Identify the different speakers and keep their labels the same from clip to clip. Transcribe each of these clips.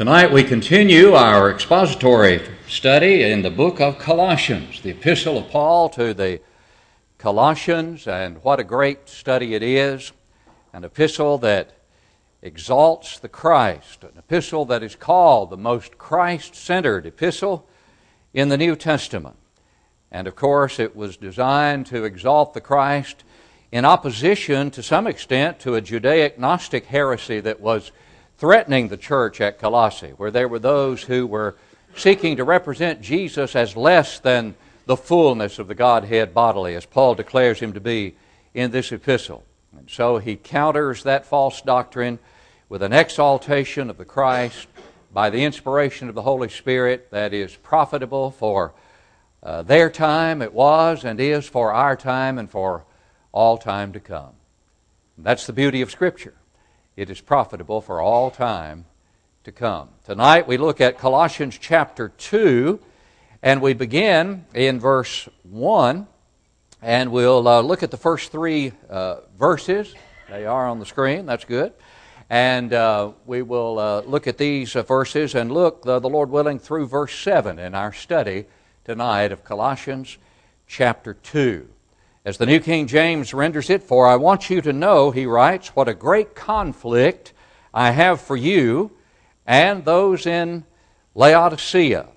Speaker 1: Tonight we continue our expository study in the book of Colossians, the epistle of Paul to the Colossians, and what a great study it is. An epistle that exalts the Christ, an epistle that is called the most Christ centered epistle in the New Testament. And of course, it was designed to exalt the Christ in opposition to some extent to a Judaic Gnostic heresy that was threatening the church at Colossae, where there were those who were seeking to represent Jesus as less than the fullness of the Godhead bodily, as Paul declares him to be in this epistle. And so he counters that false doctrine with an exaltation of the Christ by the inspiration of the Holy Spirit that is profitable for uh, their time, it was and is for our time and for all time to come. That's the beauty of Scripture. It is profitable for all time to come. Tonight we look at Colossians chapter 2, and we begin in verse 1, and we'll uh, look at the first three uh, verses. They are on the screen, that's good. And uh, we will uh, look at these uh, verses and look, the Lord willing, through verse 7 in our study tonight of Colossians chapter 2. As the New King James renders it, for I want you to know, he writes, what a great conflict I have for you and those in Laodicea,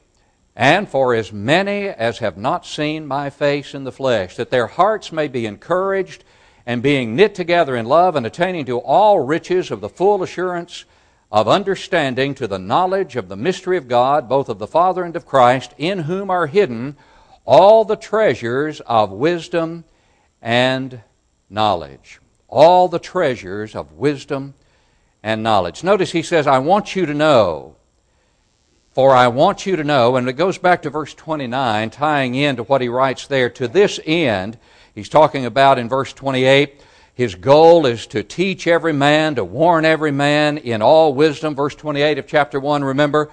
Speaker 1: and for as many as have not seen my face in the flesh, that their hearts may be encouraged, and being knit together in love, and attaining to all riches of the full assurance of understanding to the knowledge of the mystery of God, both of the Father and of Christ, in whom are hidden all the treasures of wisdom and knowledge. All the treasures of wisdom and knowledge. Notice he says, I want you to know, for I want you to know, and it goes back to verse 29, tying into what he writes there, to this end, he's talking about in verse 28, his goal is to teach every man, to warn every man in all wisdom, verse 28 of chapter 1, remember?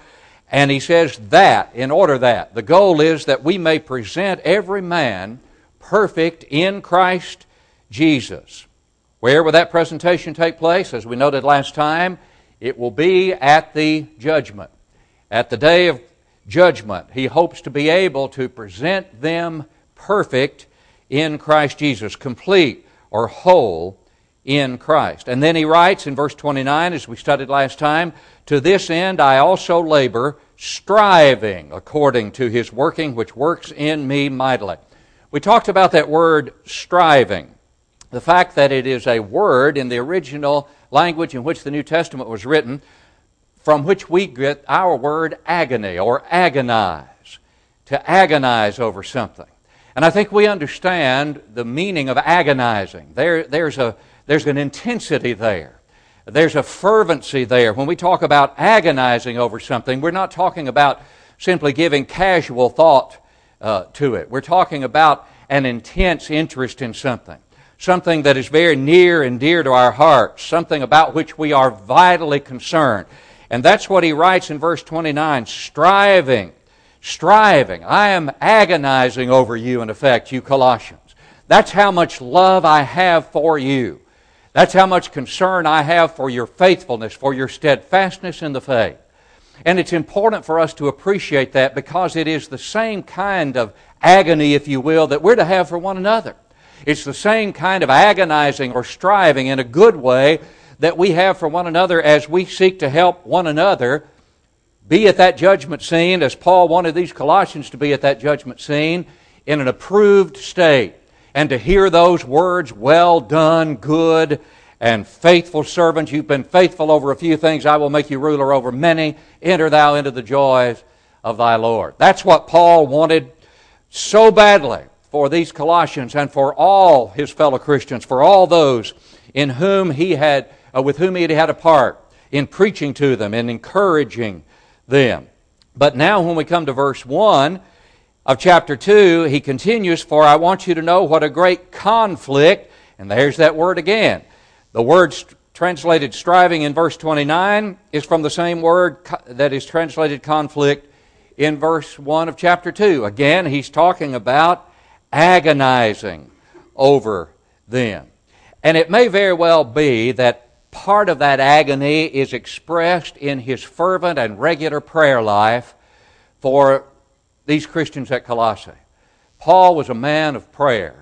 Speaker 1: And he says that, in order that, the goal is that we may present every man perfect in Christ Jesus. Where will that presentation take place? As we noted last time, it will be at the judgment. At the day of judgment, he hopes to be able to present them perfect in Christ Jesus, complete or whole in Christ. And then he writes in verse 29, as we studied last time, To this end I also labor, striving according to his working which works in me mightily. We talked about that word striving. The fact that it is a word in the original language in which the New Testament was written, from which we get our word agony or agonize, to agonize over something. And I think we understand the meaning of agonizing. There, there's, a, there's an intensity there. There's a fervency there. When we talk about agonizing over something, we're not talking about simply giving casual thought uh, to it. We're talking about an intense interest in something, something that is very near and dear to our hearts, something about which we are vitally concerned. And that's what he writes in verse 29 striving, striving. I am agonizing over you, in effect, you Colossians. That's how much love I have for you. That's how much concern I have for your faithfulness, for your steadfastness in the faith. And it's important for us to appreciate that because it is the same kind of agony, if you will, that we're to have for one another. It's the same kind of agonizing or striving in a good way that we have for one another as we seek to help one another be at that judgment scene, as Paul wanted these Colossians to be at that judgment scene, in an approved state. And to hear those words, well done, good and faithful servant. You've been faithful over a few things. I will make you ruler over many. Enter thou into the joys of thy Lord. That's what Paul wanted so badly for these Colossians and for all his fellow Christians, for all those in whom he had, uh, with whom he had had a part in preaching to them and encouraging them. But now, when we come to verse 1 of chapter 2, he continues, For I want you to know what a great conflict, and there's that word again, the word translated striving in verse 29 is from the same word that is translated conflict in verse 1 of chapter 2. Again, he's talking about agonizing over them. And it may very well be that part of that agony is expressed in his fervent and regular prayer life for these Christians at Colossae. Paul was a man of prayer,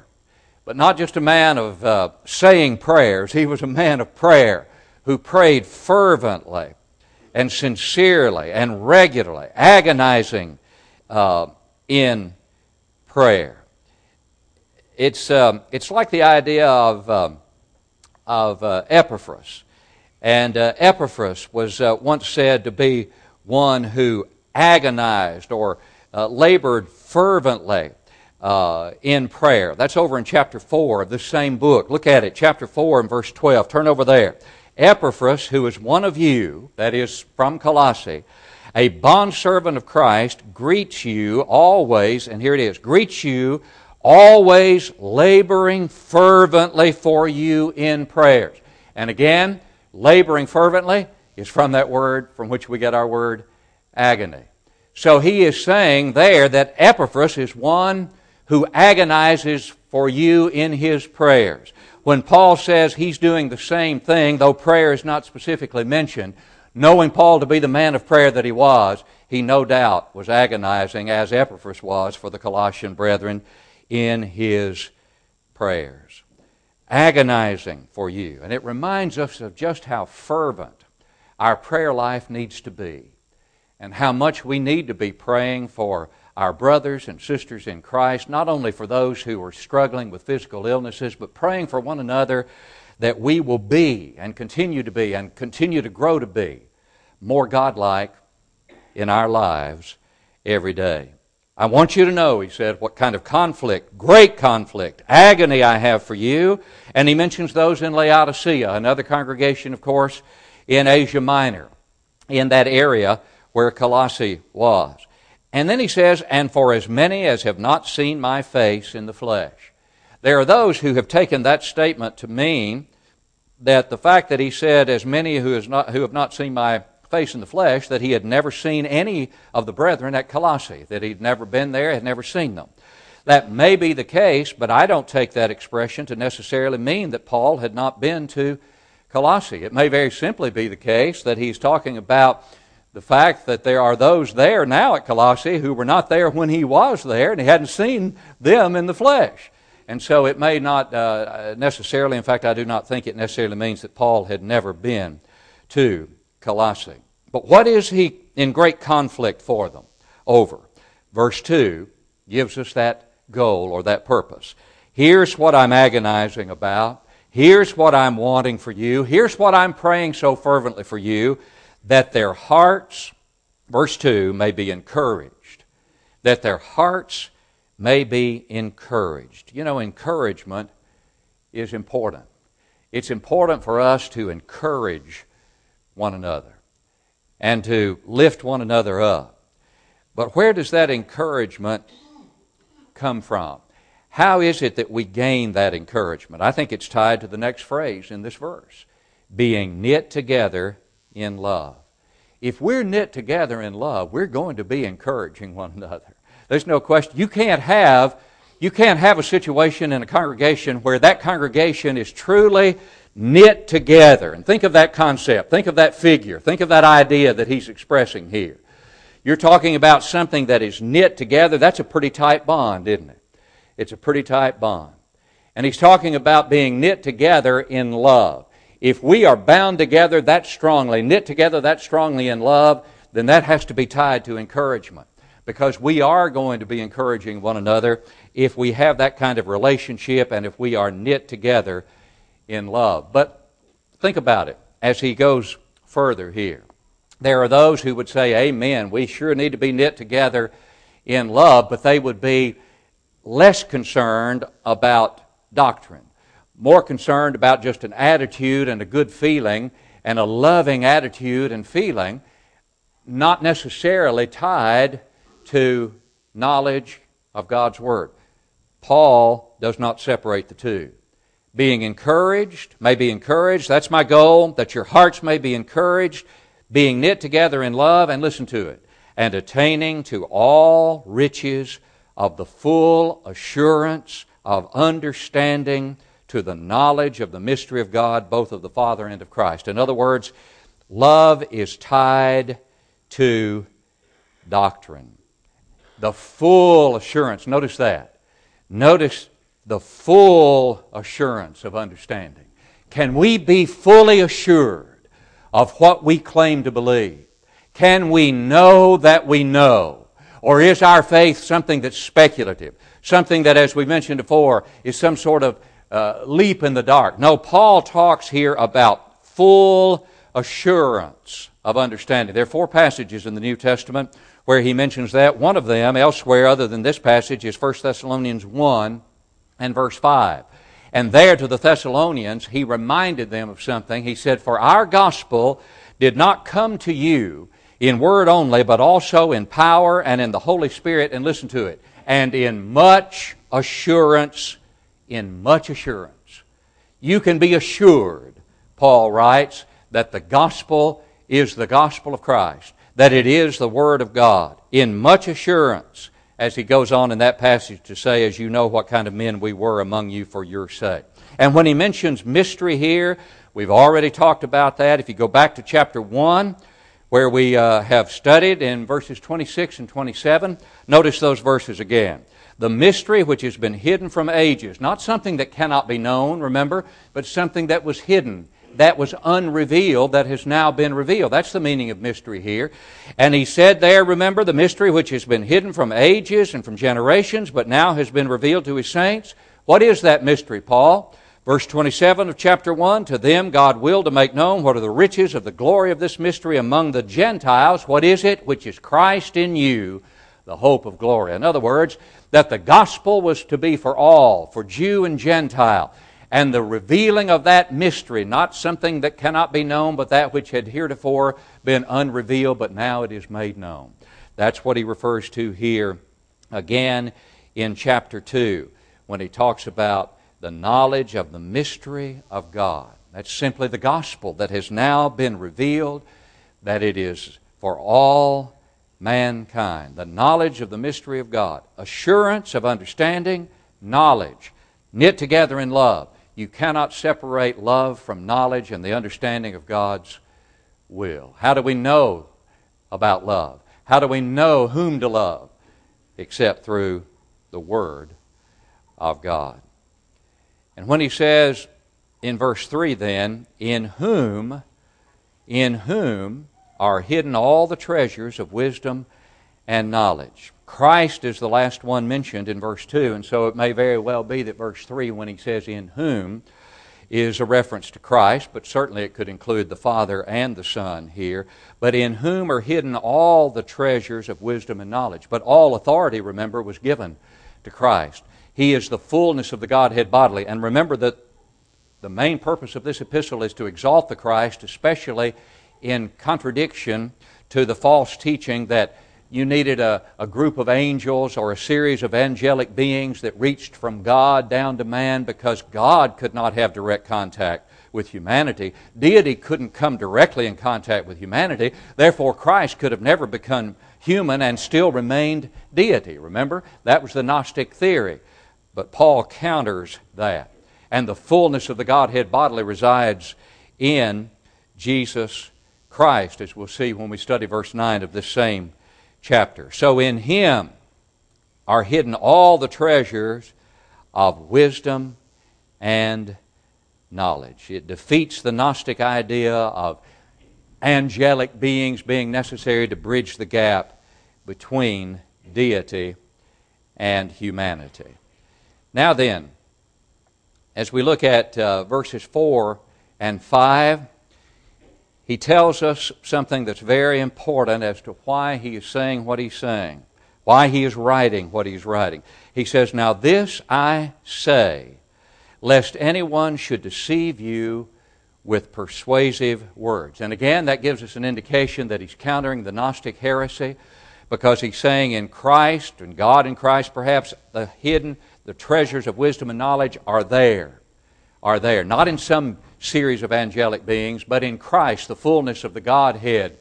Speaker 1: but not just a man of uh, saying prayers, he was a man of prayer who prayed fervently and sincerely and regularly, agonizing uh, in prayer. It's, um, it's like the idea of, um, of uh, Epaphras. And uh, Epaphras was uh, once said to be one who agonized or uh, labored fervently uh, in prayer. That's over in chapter 4 of the same book. Look at it, chapter 4 and verse 12. Turn over there. Epaphras, who is one of you, that is from Colossae, a bondservant of Christ, greets you always, and here it is, greets you always laboring fervently for you in prayers. And again, laboring fervently is from that word from which we get our word agony. So he is saying there that Epaphras is one who agonizes for you in his prayers when Paul says he's doing the same thing, though prayer is not specifically mentioned, knowing Paul to be the man of prayer that he was, he no doubt was agonizing, as Epaphras was for the Colossian brethren in his prayers. Agonizing for you. And it reminds us of just how fervent our prayer life needs to be, and how much we need to be praying for our brothers and sisters in Christ, not only for those who are struggling with physical illnesses, but praying for one another that we will be and continue to be and continue to grow to be more godlike in our lives every day. I want you to know, he said, what kind of conflict, great conflict, agony I have for you. And he mentions those in Laodicea, another congregation, of course, in Asia Minor, in that area where Colossae was. And then he says, And for as many as have not seen my face in the flesh. There are those who have taken that statement to mean that the fact that he said, As many who, not, who have not seen my face in the flesh, that he had never seen any of the brethren at Colossae, that he'd never been there, had never seen them. That may be the case, but I don't take that expression to necessarily mean that Paul had not been to Colossae. It may very simply be the case that he's talking about the fact that there are those there now at Colossae who were not there when he was there and he hadn't seen them in the flesh. And so it may not uh, necessarily, in fact, I do not think it necessarily means that Paul had never been to Colossae. But what is he in great conflict for them over? Verse 2 gives us that goal or that purpose. Here's what I'm agonizing about. Here's what I'm wanting for you. Here's what I'm praying so fervently for you that their hearts, verse 2, may be encouraged. That their hearts may be encouraged. You know, encouragement is important. It's important for us to encourage one another and to lift one another up. But where does that encouragement come from? How is it that we gain that encouragement? I think it's tied to the next phrase in this verse being knit together in love. If we're knit together in love, we're going to be encouraging one another. There's no question. You can't have you can't have a situation in a congregation where that congregation is truly knit together. And think of that concept. Think of that figure. Think of that idea that he's expressing here. You're talking about something that is knit together. That's a pretty tight bond, isn't it? It's a pretty tight bond. And he's talking about being knit together in love. If we are bound together that strongly, knit together that strongly in love, then that has to be tied to encouragement. Because we are going to be encouraging one another if we have that kind of relationship and if we are knit together in love. But think about it as he goes further here. There are those who would say, Amen, we sure need to be knit together in love, but they would be less concerned about doctrine more concerned about just an attitude and a good feeling and a loving attitude and feeling, not necessarily tied to knowledge of God's Word. Paul does not separate the two. Being encouraged, may be encouraged, that's my goal, that your hearts may be encouraged, being knit together in love, and listen to it, and attaining to all riches of the full assurance of understanding to the knowledge of the mystery of God, both of the Father and of Christ. In other words, love is tied to doctrine. The full assurance, notice that. Notice the full assurance of understanding. Can we be fully assured of what we claim to believe? Can we know that we know? Or is our faith something that's speculative? Something that, as we mentioned before, is some sort of uh, leap in the dark. No, Paul talks here about full assurance of understanding. There are four passages in the New Testament where he mentions that. One of them, elsewhere other than this passage, is 1 Thessalonians 1 and verse 5. And there to the Thessalonians, he reminded them of something. He said, For our gospel did not come to you in word only, but also in power and in the Holy Spirit, and listen to it, and in much assurance, in much assurance. You can be assured, Paul writes, that the gospel is the gospel of Christ, that it is the Word of God, in much assurance, as he goes on in that passage to say, as you know what kind of men we were among you for your sake. And when he mentions mystery here, we've already talked about that. If you go back to chapter 1, where we uh, have studied in verses 26 and 27, notice those verses again. The mystery which has been hidden from ages, not something that cannot be known, remember, but something that was hidden that was unrevealed that has now been revealed. That's the meaning of mystery here. And he said there, remember, the mystery which has been hidden from ages and from generations, but now has been revealed to his saints. What is that mystery, Paul? Verse 27 of chapter 1 To them God willed to make known what are the riches of the glory of this mystery among the Gentiles. What is it? Which is Christ in you, the hope of glory. In other words, that the gospel was to be for all, for Jew and Gentile and the revealing of that mystery, not something that cannot be known, but that which had heretofore been unrevealed, but now it is made known. That's what he refers to here again in chapter 2 when he talks about the knowledge of the mystery of God. That's simply the gospel that has now been revealed, that it is for all mankind. The knowledge of the mystery of God, assurance of understanding, knowledge, knit together in love. You cannot separate love from knowledge and the understanding of God's will. How do we know about love? How do we know whom to love? Except through the Word of God. And when he says in verse 3 then, in whom, in whom are hidden all the treasures of wisdom and knowledge. Christ is the last one mentioned in verse 2, and so it may very well be that verse 3, when he says in whom, is a reference to Christ, but certainly it could include the Father and the Son here. But in whom are hidden all the treasures of wisdom and knowledge. But all authority, remember, was given to Christ. He is the fullness of the Godhead bodily. And remember that the main purpose of this epistle is to exalt the Christ, especially in contradiction to the false teaching that you needed a, a group of angels or a series of angelic beings that reached from God down to man because God could not have direct contact with humanity. Deity couldn't come directly in contact with humanity. Therefore, Christ could have never become human and still remained deity. Remember? That was the Gnostic theory. But Paul counters that. And the fullness of the Godhead bodily resides in Jesus Christ, as we'll see when we study verse 9 of this same chapter. So in him are hidden all the treasures of wisdom and knowledge. It defeats the Gnostic idea of angelic beings being necessary to bridge the gap between deity and humanity. Now then, as we look at uh, verses 4 and 5, he tells us something that's very important as to why he is saying what he's saying, why he is writing what he's writing. He says, Now this I say, lest anyone should deceive you with persuasive words. And again, that gives us an indication that he's countering the Gnostic heresy because he's saying in Christ and God in Christ, perhaps the hidden, the treasures of wisdom and knowledge are there. Are there. Not in some series of angelic beings, but in Christ, the fullness of the Godhead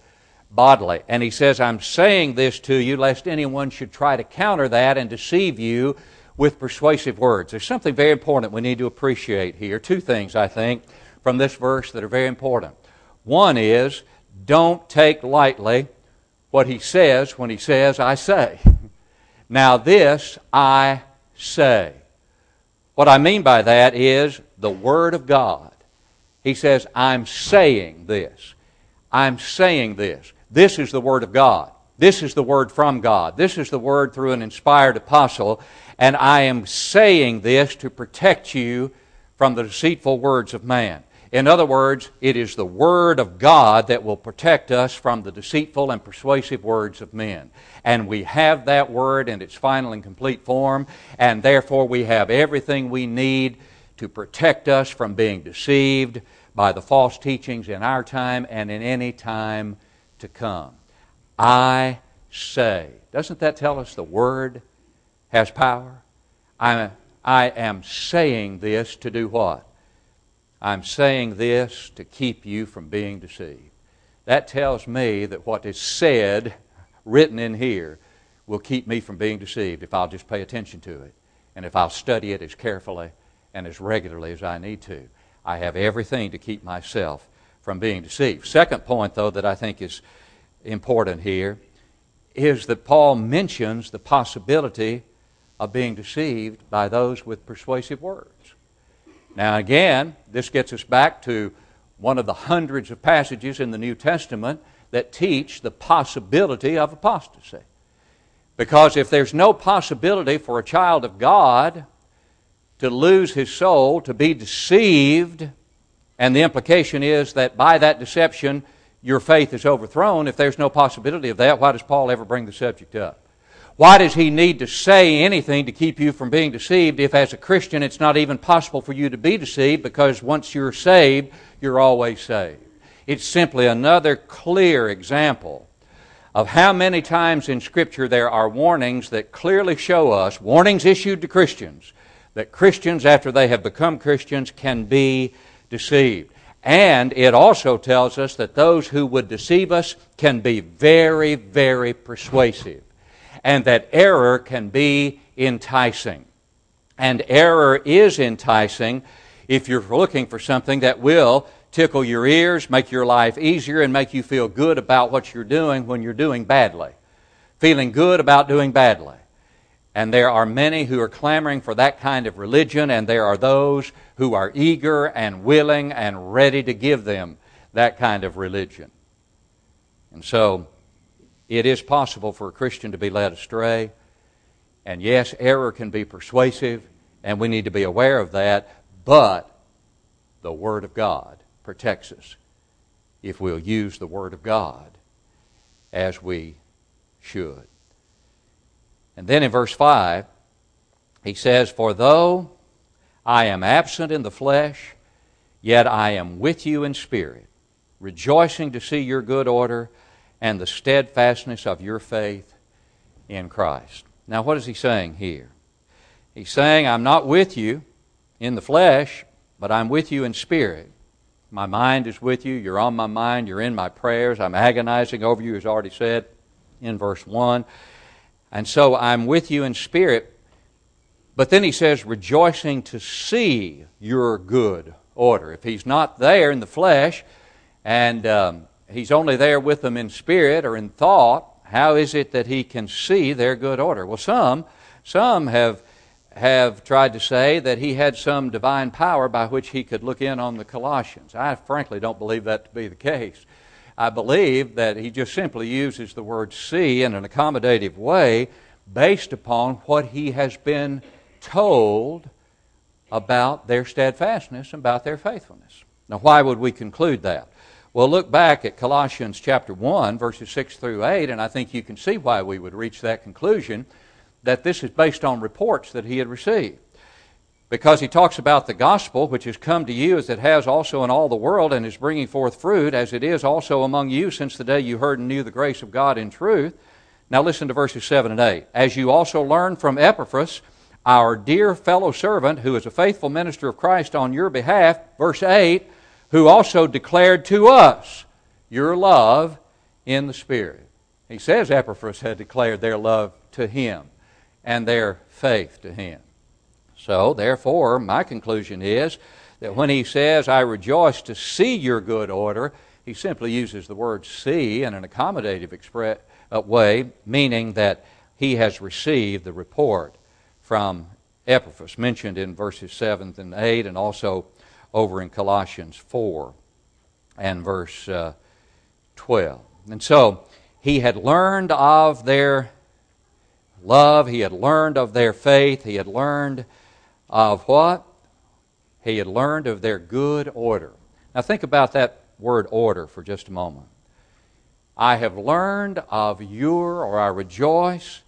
Speaker 1: bodily. And he says, I'm saying this to you lest anyone should try to counter that and deceive you with persuasive words. There's something very important we need to appreciate here. Two things, I think, from this verse that are very important. One is, don't take lightly what he says when he says, I say. Now, this I say. What I mean by that is the Word of God. He says, I'm saying this. I'm saying this. This is the Word of God. This is the Word from God. This is the Word through an inspired apostle. And I am saying this to protect you from the deceitful words of man. In other words, it is the Word of God that will protect us from the deceitful and persuasive words of men. And we have that Word in its final and complete form, and therefore we have everything we need to protect us from being deceived by the false teachings in our time and in any time to come. I say. Doesn't that tell us the Word has power? I, I am saying this to do what? I'm saying this to keep you from being deceived. That tells me that what is said, written in here, will keep me from being deceived if I'll just pay attention to it and if I'll study it as carefully and as regularly as I need to. I have everything to keep myself from being deceived. Second point, though, that I think is important here is that Paul mentions the possibility of being deceived by those with persuasive words. Now, again, this gets us back to one of the hundreds of passages in the New Testament that teach the possibility of apostasy. Because if there's no possibility for a child of God to lose his soul, to be deceived, and the implication is that by that deception your faith is overthrown, if there's no possibility of that, why does Paul ever bring the subject up? Why does he need to say anything to keep you from being deceived if, as a Christian, it's not even possible for you to be deceived because once you're saved, you're always saved? It's simply another clear example of how many times in Scripture there are warnings that clearly show us, warnings issued to Christians, that Christians, after they have become Christians, can be deceived. And it also tells us that those who would deceive us can be very, very persuasive and that error can be enticing. And error is enticing if you're looking for something that will tickle your ears, make your life easier, and make you feel good about what you're doing when you're doing badly. Feeling good about doing badly. And there are many who are clamoring for that kind of religion, and there are those who are eager and willing and ready to give them that kind of religion. And so, it is possible for a Christian to be led astray. And yes, error can be persuasive, and we need to be aware of that, but the Word of God protects us if we'll use the Word of God as we should. And then in verse 5, he says, For though I am absent in the flesh, yet I am with you in spirit, rejoicing to see your good order and the steadfastness of your faith in Christ. Now, what is he saying here? He's saying, I'm not with you in the flesh, but I'm with you in spirit. My mind is with you. You're on my mind. You're in my prayers. I'm agonizing over you, as already said in verse 1. And so I'm with you in spirit. But then he says, rejoicing to see your good order. If he's not there in the flesh, and um, he's only there with them in spirit or in thought, how is it that he can see their good order? Well, some, some have, have tried to say that he had some divine power by which he could look in on the Colossians. I frankly don't believe that to be the case. I believe that he just simply uses the word see in an accommodative way based upon what he has been told about their steadfastness and about their faithfulness. Now, why would we conclude that? Well, look back at Colossians chapter 1, verses 6 through 8, and I think you can see why we would reach that conclusion that this is based on reports that he had received. Because he talks about the gospel, which has come to you as it has also in all the world, and is bringing forth fruit, as it is also among you since the day you heard and knew the grace of God in truth. Now listen to verses 7 and 8. As you also learned from Epaphras, our dear fellow servant, who is a faithful minister of Christ on your behalf, verse 8, who also declared to us your love in the Spirit. He says Epaphras had declared their love to him and their faith to him. So, therefore, my conclusion is that when he says, I rejoice to see your good order, he simply uses the word see in an accommodative expre- uh, way, meaning that he has received the report from Epaphras, mentioned in verses 7 and 8, and also over in Colossians 4 and verse uh, 12. And so, he had learned of their love, he had learned of their faith, he had learned of what? He had learned of their good order. Now, think about that word order for just a moment. I have learned of your, or I rejoice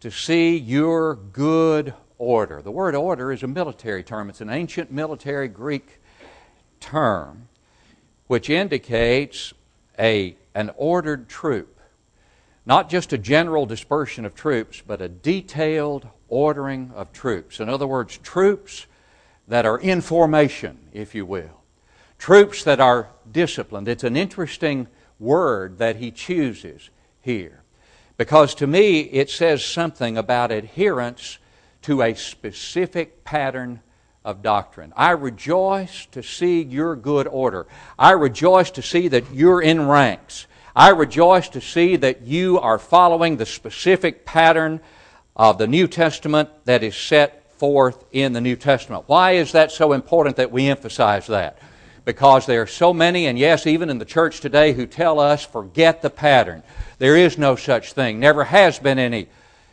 Speaker 1: to see your good order. The word order is a military term, it's an ancient military Greek term which indicates a, an ordered troop. Not just a general dispersion of troops, but a detailed ordering of troops. In other words, troops that are in formation, if you will. Troops that are disciplined. It's an interesting word that he chooses here. Because to me, it says something about adherence to a specific pattern of doctrine. I rejoice to see your good order. I rejoice to see that you're in ranks. I rejoice to see that you are following the specific pattern of the New Testament that is set forth in the New Testament. Why is that so important that we emphasize that? Because there are so many, and yes, even in the church today, who tell us, forget the pattern. There is no such thing. Never has been any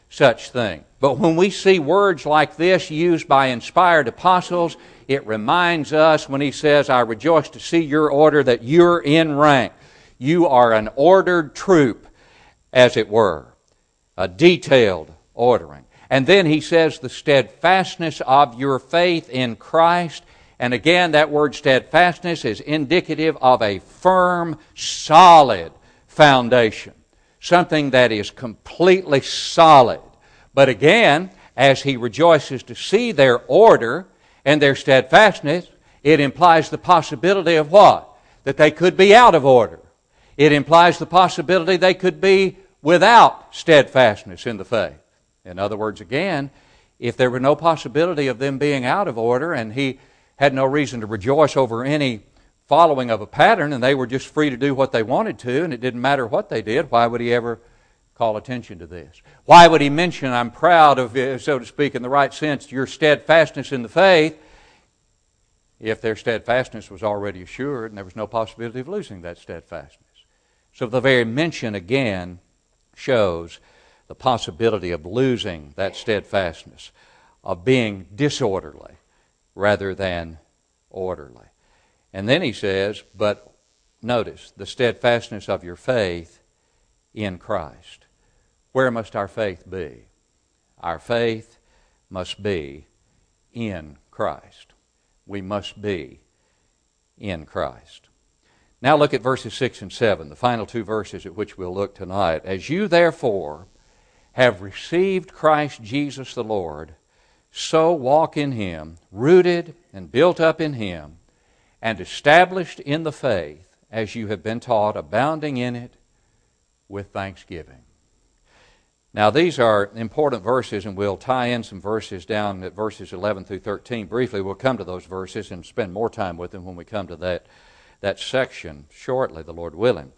Speaker 1: such thing. But when we see words like this used by inspired apostles, it reminds us when he says, I rejoice to see your order that you're in rank. You are an ordered troop, as it were, a detailed ordering. And then he says, the steadfastness of your faith in Christ. And again, that word steadfastness is indicative of a firm, solid foundation. Something that is completely solid. But again, as he rejoices to see their order and their steadfastness, it implies the possibility of what? That they could be out of order. It implies the possibility they could be without steadfastness in the faith. In other words, again, if there were no possibility of them being out of order and he had no reason to rejoice over any following of a pattern and they were just free to do what they wanted to and it didn't matter what they did, why would he ever call attention to this? Why would he mention, I'm proud of, uh, so to speak, in the right sense, your steadfastness in the faith, if their steadfastness was already assured and there was no possibility of losing that steadfastness? So the very mention again shows the possibility of losing that steadfastness, of being disorderly rather than orderly. And then he says, but notice the steadfastness of your faith in Christ. Where must our faith be? Our faith must be in Christ. We must be in Christ. Now look at verses 6 and 7, the final two verses at which we'll look tonight. As you therefore have received Christ Jesus the Lord, so walk in him, rooted and built up in him, and established in the faith as you have been taught, abounding in it with thanksgiving. Now, these are important verses, and we'll tie in some verses down at verses 11 through 13. Briefly, we'll come to those verses and spend more time with them when we come to that, that section shortly, the Lord willing.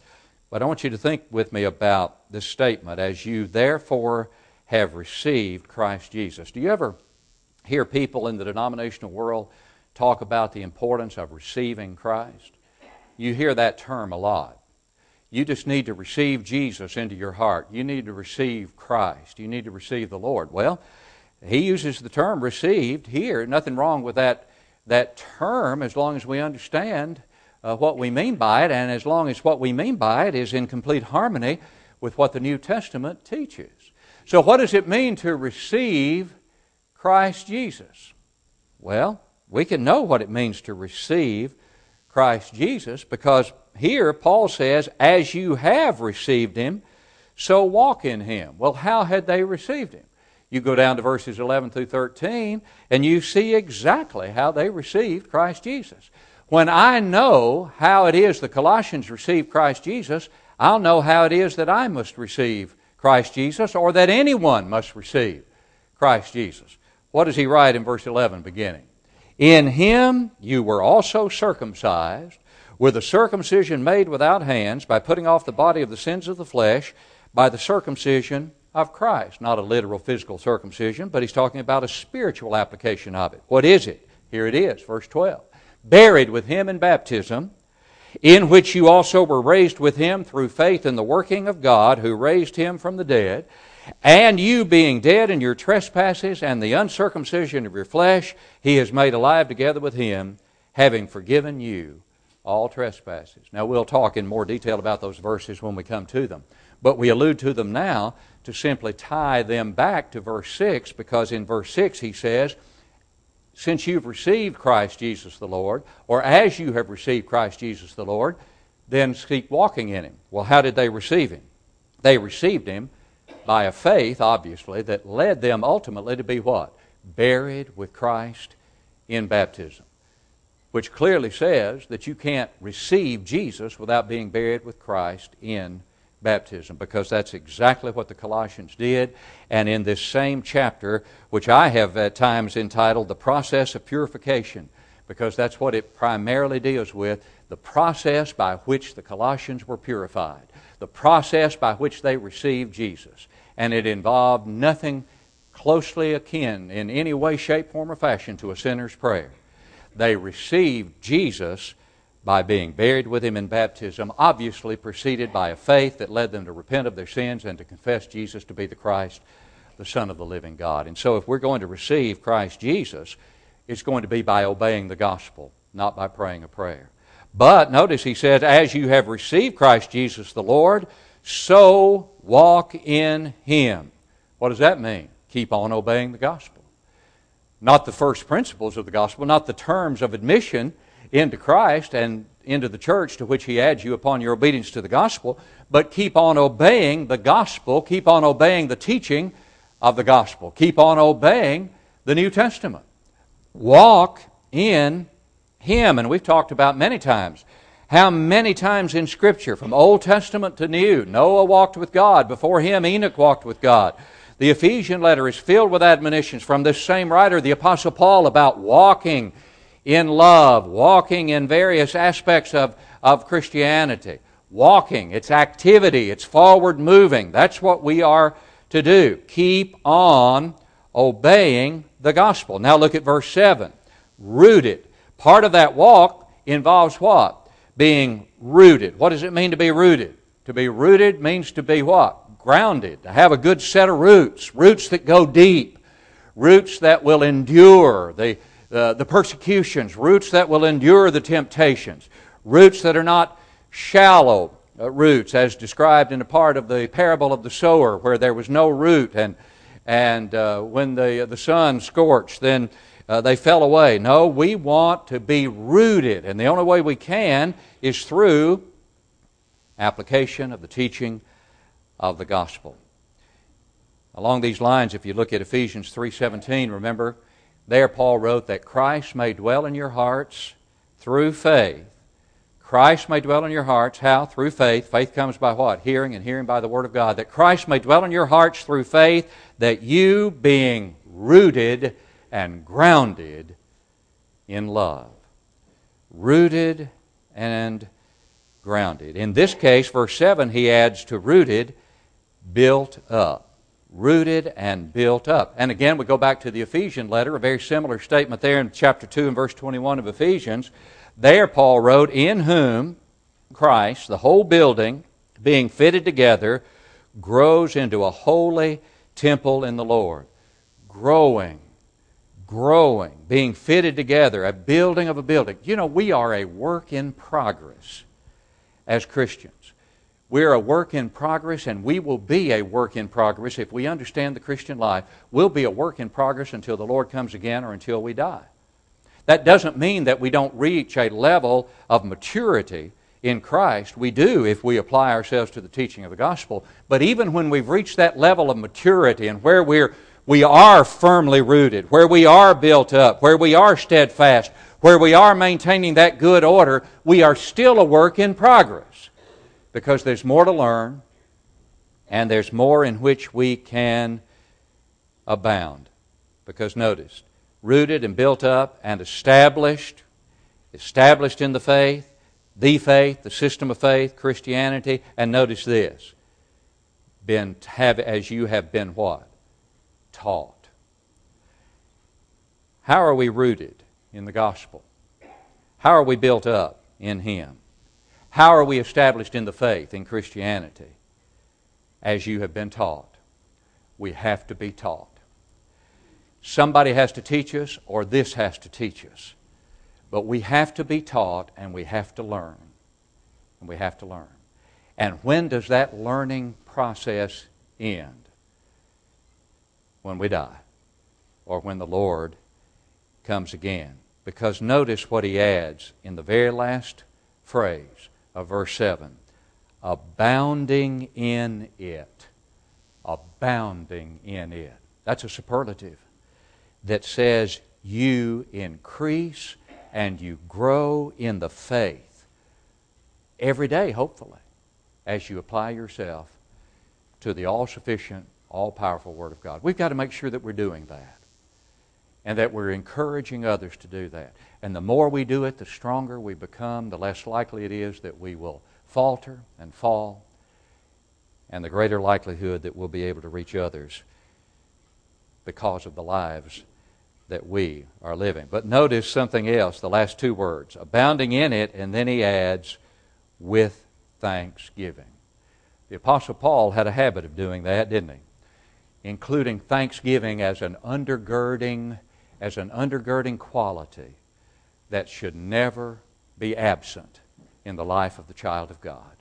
Speaker 1: But I want you to think with me about this statement as you therefore have received Christ Jesus. Do you ever hear people in the denominational world talk about the importance of receiving Christ? You hear that term a lot. You just need to receive Jesus into your heart. You need to receive Christ. You need to receive the Lord. Well, he uses the term received here. Nothing wrong with that, that term as long as we understand uh, what we mean by it, and as long as what we mean by it is in complete harmony with what the New Testament teaches. So, what does it mean to receive Christ Jesus? Well, we can know what it means to receive Christ Jesus because here Paul says, As you have received him, so walk in him. Well, how had they received him? You go down to verses 11 through 13, and you see exactly how they received Christ Jesus. When I know how it is the Colossians received Christ Jesus, I'll know how it is that I must receive Christ Jesus or that anyone must receive Christ Jesus. what does he write in verse 11 beginning? In him you were also circumcised with a circumcision made without hands by putting off the body of the sins of the flesh by the circumcision of Christ. Not a literal physical circumcision, but he's talking about a spiritual application of it. What is it? Here it is, verse 12. Buried with him in baptism, in which you also were raised with him through faith in the working of God who raised him from the dead, and you being dead in your trespasses and the uncircumcision of your flesh, he has made alive together with him, having forgiven you all trespasses. Now, we'll talk in more detail about those verses when we come to them. But we allude to them now to simply tie them back to verse 6 because in verse 6 he says, Since you've received Christ Jesus the Lord, or as you have received Christ Jesus the Lord, then keep walking in Him. Well, how did they receive Him? They received Him by a faith, obviously, that led them ultimately to be what? Buried with Christ in baptism which clearly says that you can't receive Jesus without being buried with Christ in baptism, because that's exactly what the Colossians did. And in this same chapter, which I have at times entitled The Process of Purification, because that's what it primarily deals with the process by which the Colossians were purified, the process by which they received Jesus. And it involved nothing closely akin in any way, shape, form, or fashion to a sinner's prayer they received Jesus by being buried with him in baptism, obviously preceded by a faith that led them to repent of their sins and to confess Jesus to be the Christ, the Son of the living God. And so, if we're going to receive Christ Jesus, it's going to be by obeying the gospel, not by praying a prayer. But notice he says, As you have received Christ Jesus the Lord, so walk in him. What does that mean? Keep on obeying the gospel not the first principles of the gospel, not the terms of admission into Christ and into the church to which He adds you upon your obedience to the gospel, but keep on obeying the gospel, keep on obeying the teaching of the gospel, keep on obeying the New Testament. Walk in Him. And we've talked about many times how many times in Scripture, from Old Testament to New, Noah walked with God. Before him, Enoch walked with God. The Ephesian letter is filled with admonitions from this same writer, the Apostle Paul, about walking in love, walking in various aspects of, of Christianity. Walking, it's activity, it's forward moving. That's what we are to do. Keep on obeying the gospel. Now look at verse 7. Rooted. Part of that walk involves what? Being rooted. What does it mean to be rooted? To be rooted means to be what? grounded, to have a good set of roots, roots that go deep, roots that will endure the, uh, the persecutions, roots that will endure the temptations, roots that are not shallow uh, roots, as described in a part of the parable of the sower, where there was no root, and, and uh, when the, the sun scorched, then uh, they fell away. No, we want to be rooted, and the only way we can is through application of the teaching of the gospel. Along these lines, if you look at Ephesians 3:17, remember there Paul wrote that Christ may dwell in your hearts through faith. Christ may dwell in your hearts. How? Through faith. Faith comes by what? Hearing, and hearing by the Word of God. That Christ may dwell in your hearts through faith, that you, being rooted and grounded in love. Rooted and grounded. In this case, verse 7, he adds to rooted built up. Rooted and built up. And again, we go back to the Ephesian letter, a very similar statement there in chapter 2 and verse 21 of Ephesians. There, Paul wrote, In whom Christ, the whole building, being fitted together, grows into a holy temple in the Lord. Growing, growing, being fitted together, a building of a building. You know, we are a work in progress as Christians. We're a work in progress, and we will be a work in progress if we understand the Christian life. We'll be a work in progress until the Lord comes again or until we die. That doesn't mean that we don't reach a level of maturity in Christ. We do if we apply ourselves to the teaching of the gospel. But even when we've reached that level of maturity and where we're, we are firmly rooted, where we are built up, where we are steadfast, where we are maintaining that good order, we are still a work in progress because there's more to learn and there's more in which we can abound. Because notice, rooted and built up and established, established in the faith, the faith, the system of faith, Christianity, and notice this, been have as you have been what? Taught. How are we rooted in the gospel? How are we built up in Him? How are we established in the faith, in Christianity? As you have been taught. We have to be taught. Somebody has to teach us, or this has to teach us. But we have to be taught, and we have to learn. And we have to learn. And when does that learning process end? When we die, or when the Lord comes again. Because notice what he adds in the very last phrase of verse 7 abounding in it. Abounding in it. That's a superlative that says you increase and you grow in the faith every day, hopefully, as you apply yourself to the all sufficient, all powerful Word of God. We've got to make sure that we're doing that and that we're encouraging others to do that. And the more we do it, the stronger we become, the less likely it is that we will falter and fall, and the greater likelihood that we'll be able to reach others because of the lives that we are living. But notice something else, the last two words abounding in it, and then he adds, with thanksgiving. The Apostle Paul had a habit of doing that, didn't he? Including thanksgiving as an undergirding, as an undergirding quality that should never be absent in the life of the child of God.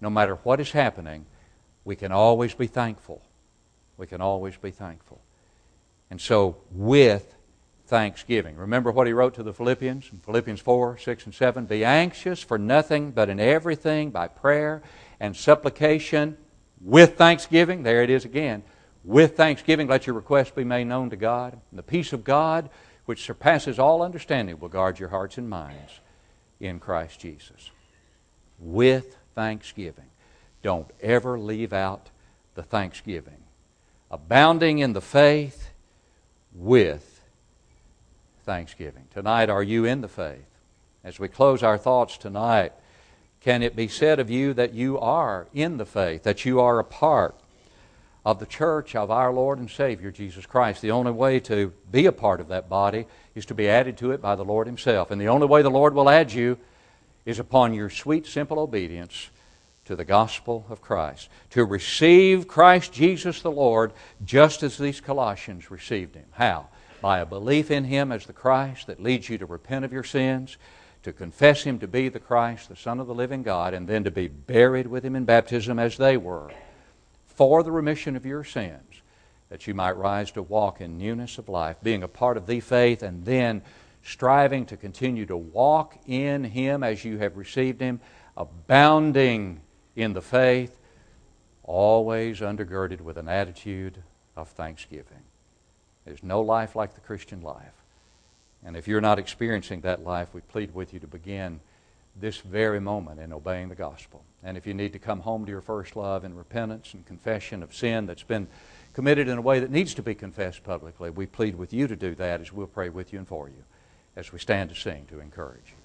Speaker 1: No matter what is happening, we can always be thankful. We can always be thankful. And so, with thanksgiving. Remember what he wrote to the Philippians in Philippians 4, 6, and 7? Be anxious for nothing, but in everything by prayer and supplication with thanksgiving. There it is again. With thanksgiving, let your requests be made known to God. And the peace of God, which surpasses all understanding, will guard your hearts and minds in Christ Jesus. With thanksgiving. Don't ever leave out the thanksgiving. Abounding in the faith with thanksgiving. Tonight, are you in the faith? As we close our thoughts tonight, can it be said of you that you are in the faith, that you are a part of the church of our Lord and Savior Jesus Christ? The only way to be a part of that body is to be added to it by the Lord Himself. And the only way the Lord will add you is upon your sweet, simple obedience to the gospel of Christ, to receive Christ Jesus the Lord just as these Colossians received Him. How? by a belief in Him as the Christ that leads you to repent of your sins, to confess Him to be the Christ, the Son of the living God, and then to be buried with Him in baptism as they were, for the remission of your sins, that you might rise to walk in newness of life, being a part of the faith, and then striving to continue to walk in Him as you have received Him, abounding in the faith, always undergirded with an attitude of thanksgiving. There's no life like the Christian life. And if you're not experiencing that life, we plead with you to begin this very moment in obeying the gospel. And if you need to come home to your first love in repentance and confession of sin that's been committed in a way that needs to be confessed publicly, we plead with you to do that as we'll pray with you and for you as we stand to sing to encourage you.